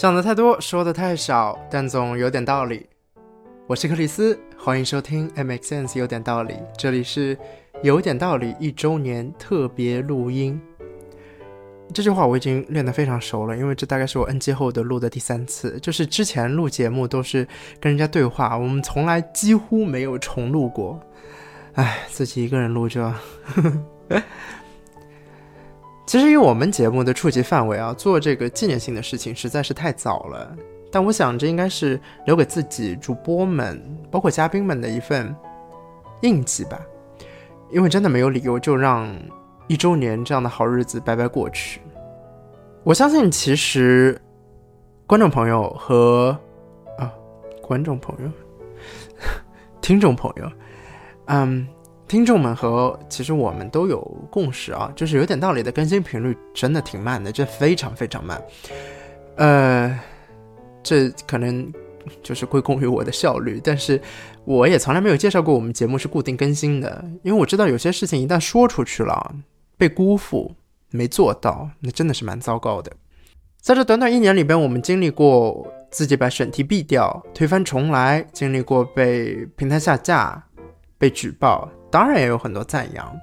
想的太多，说的太少，但总有点道理。我是克里斯，欢迎收听《M X Sense》，有点道理。这里是有点道理一周年特别录音。这句话我已经练得非常熟了，因为这大概是我 NG 后的录的第三次。就是之前录节目都是跟人家对话，我们从来几乎没有重录过。唉，自己一个人录着。其实，以我们节目的触及范围啊，做这个纪念性的事情实在是太早了。但我想，这应该是留给自己主播们，包括嘉宾们的一份印记吧。因为真的没有理由就让一周年这样的好日子白白过去。我相信，其实观众朋友和啊，观众朋友、听众朋友，嗯。听众们和其实我们都有共识啊，就是有点道理的更新频率真的挺慢的，这非常非常慢。呃，这可能就是归功于我的效率，但是我也从来没有介绍过我们节目是固定更新的，因为我知道有些事情一旦说出去了，被辜负没做到，那真的是蛮糟糕的。在这短短一年里边，我们经历过自己把选题毙掉、推翻重来，经历过被平台下架、被举报。当然也有很多赞扬，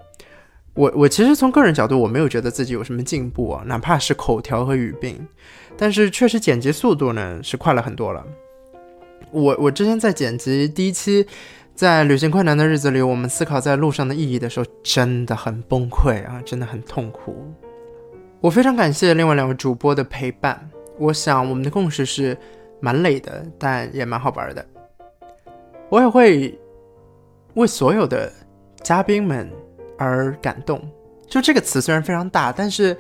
我我其实从个人角度，我没有觉得自己有什么进步啊，哪怕是口条和语病，但是确实剪辑速度呢是快了很多了。我我之前在剪辑第一期，在旅行困难的日子里，我们思考在路上的意义的时候，真的很崩溃啊，真的很痛苦。我非常感谢另外两位主播的陪伴，我想我们的共识是蛮累的，但也蛮好玩的。我也会为所有的。嘉宾们而感动，就这个词虽然非常大，但是，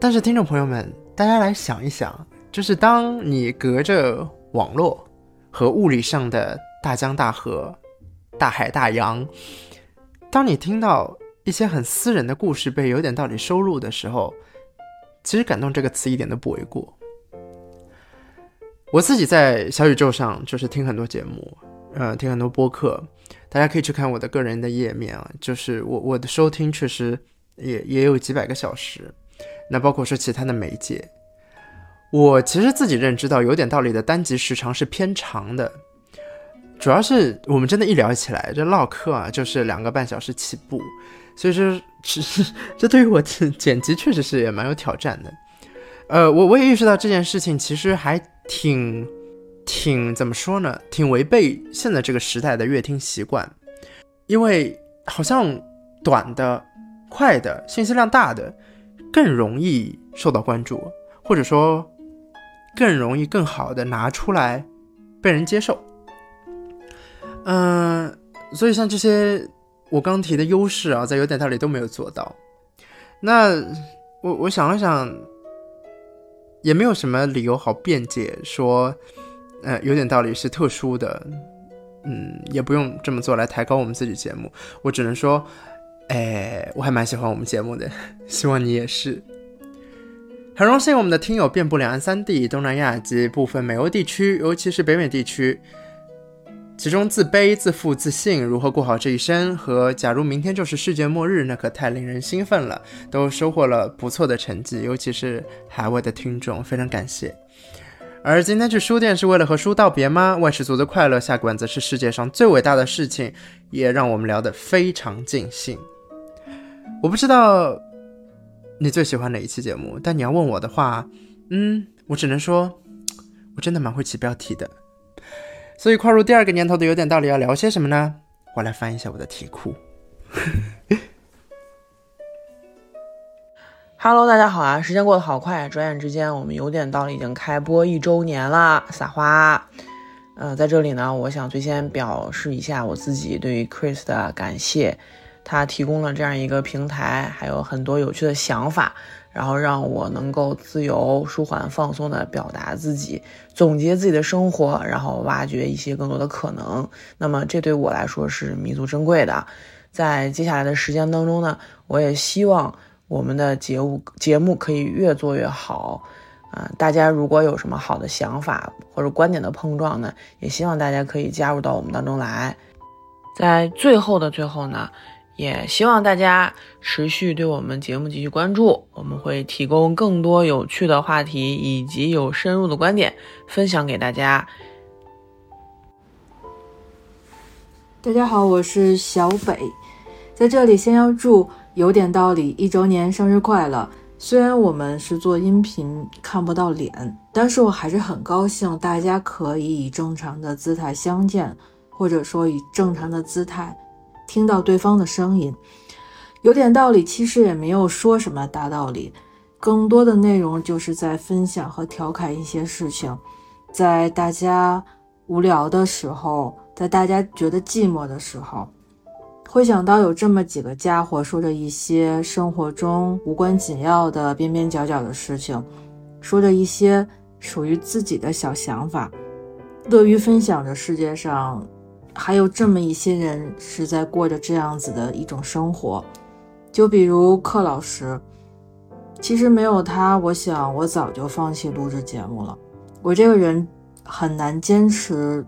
但是听众朋友们，大家来想一想，就是当你隔着网络和物理上的大江大河、大海大洋，当你听到一些很私人的故事被有点道理收录的时候，其实感动这个词一点都不为过。我自己在小宇宙上就是听很多节目，呃，听很多播客。大家可以去看我的个人的页面啊，就是我我的收听确实也也有几百个小时，那包括说其他的媒介，我其实自己认知到有点道理的单集时长是偏长的，主要是我们真的一聊起来这唠嗑啊，就是两个半小时起步，所以说 其实这对于我剪辑确实是也蛮有挑战的，呃，我我也意识到这件事情其实还挺。挺怎么说呢？挺违背现在这个时代的乐听习惯，因为好像短的、快的、信息量大的更容易受到关注，或者说更容易、更好的拿出来被人接受。嗯，所以像这些我刚提的优势啊，在有点道理都没有做到。那我我想了想，也没有什么理由好辩解说。呃，有点道理，是特殊的，嗯，也不用这么做来抬高我们自己节目。我只能说，哎，我还蛮喜欢我们节目的，希望你也是。很荣幸我们的听友遍布两岸三地、东南亚及部分美欧地区，尤其是北美地区。其中自卑、自负、自信，如何过好这一生，和假如明天就是世界末日，那可太令人兴奋了，都收获了不错的成绩，尤其是海外的听众，非常感谢。而今天去书店是为了和书道别吗？万事足的快乐下馆子是世界上最伟大的事情，也让我们聊得非常尽兴。我不知道你最喜欢哪一期节目，但你要问我的话，嗯，我只能说，我真的蛮会起标题的。所以跨入第二个年头的有点道理，要聊些什么呢？我来翻一下我的题库。Hello，大家好啊！时间过得好快，转眼之间我们有点道理已经开播一周年了，撒花！呃，在这里呢，我想最先表示一下我自己对于 Chris 的感谢，他提供了这样一个平台，还有很多有趣的想法，然后让我能够自由、舒缓、放松的表达自己，总结自己的生活，然后挖掘一些更多的可能。那么这对我来说是弥足珍贵的。在接下来的时间当中呢，我也希望。我们的节目节目可以越做越好，啊，大家如果有什么好的想法或者观点的碰撞呢，也希望大家可以加入到我们当中来。在最后的最后呢，也希望大家持续对我们节目继续关注，我们会提供更多有趣的话题以及有深入的观点分享给大家。大家好，我是小北，在这里先要祝有点道理一周年生日快乐。虽然我们是做音频看不到脸，但是我还是很高兴大家可以以正常的姿态相见，或者说以正常的姿态听到对方的声音。有点道理，其实也没有说什么大道理，更多的内容就是在分享和调侃一些事情，在大家无聊的时候，在大家觉得寂寞的时候。会想到有这么几个家伙说着一些生活中无关紧要的边边角角的事情，说着一些属于自己的小想法，乐于分享着。世界上还有这么一些人是在过着这样子的一种生活，就比如克老师。其实没有他，我想我早就放弃录制节目了。我这个人很难坚持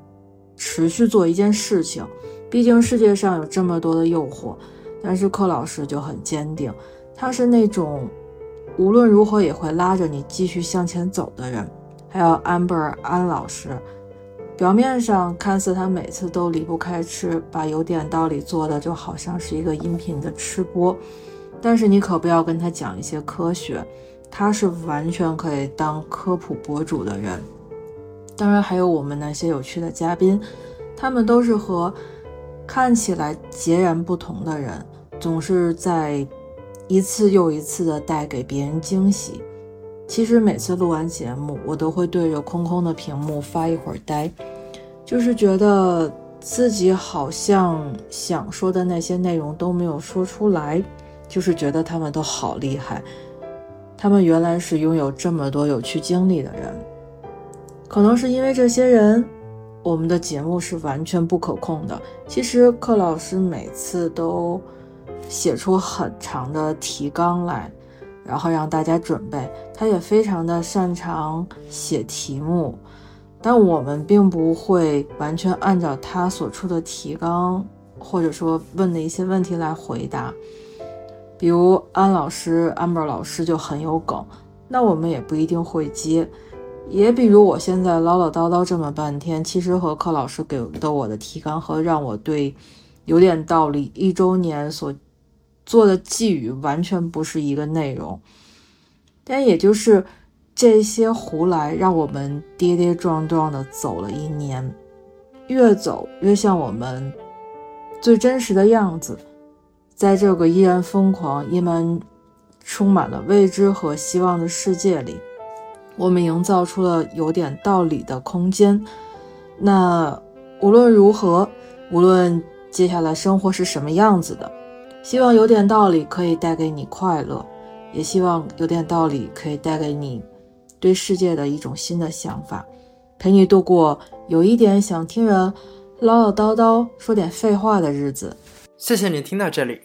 持续做一件事情。毕竟世界上有这么多的诱惑，但是克老师就很坚定，他是那种无论如何也会拉着你继续向前走的人。还有 Amber 安老师，表面上看似他每次都离不开吃，把有点道理做的就好像是一个音频的吃播，但是你可不要跟他讲一些科学，他是完全可以当科普博主的人。当然还有我们那些有趣的嘉宾，他们都是和。看起来截然不同的人，总是在一次又一次的带给别人惊喜。其实每次录完节目，我都会对着空空的屏幕发一会儿呆，就是觉得自己好像想说的那些内容都没有说出来，就是觉得他们都好厉害。他们原来是拥有这么多有趣经历的人，可能是因为这些人。我们的节目是完全不可控的。其实克老师每次都写出很长的提纲来，然后让大家准备。他也非常的擅长写题目，但我们并不会完全按照他所出的提纲，或者说问的一些问题来回答。比如安老师、amber 老师就很有梗，那我们也不一定会接。也比如我现在唠唠叨叨这么半天，其实和柯老师给的我的提纲和让我对有点道理一周年所做的寄语完全不是一个内容。但也就是这些胡来，让我们跌跌撞撞的走了一年，越走越像我们最真实的样子。在这个依然疯狂、依然充满了未知和希望的世界里。我们营造出了有点道理的空间。那无论如何，无论接下来生活是什么样子的，希望有点道理可以带给你快乐，也希望有点道理可以带给你对世界的一种新的想法，陪你度过有一点想听人唠唠叨叨说点废话的日子。谢谢你听到这里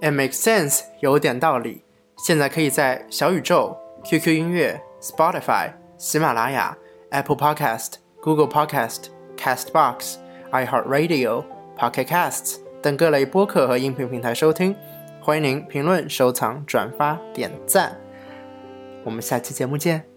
，It makes sense，有点道理。现在可以在小宇宙、QQ 音乐。Spotify、喜马拉雅、Apple Podcast、Google Podcast、Castbox、iHeartRadio、Pocket Casts 等各类播客和音频平台收听。欢迎您评论、收藏、转发、点赞。我们下期节目见。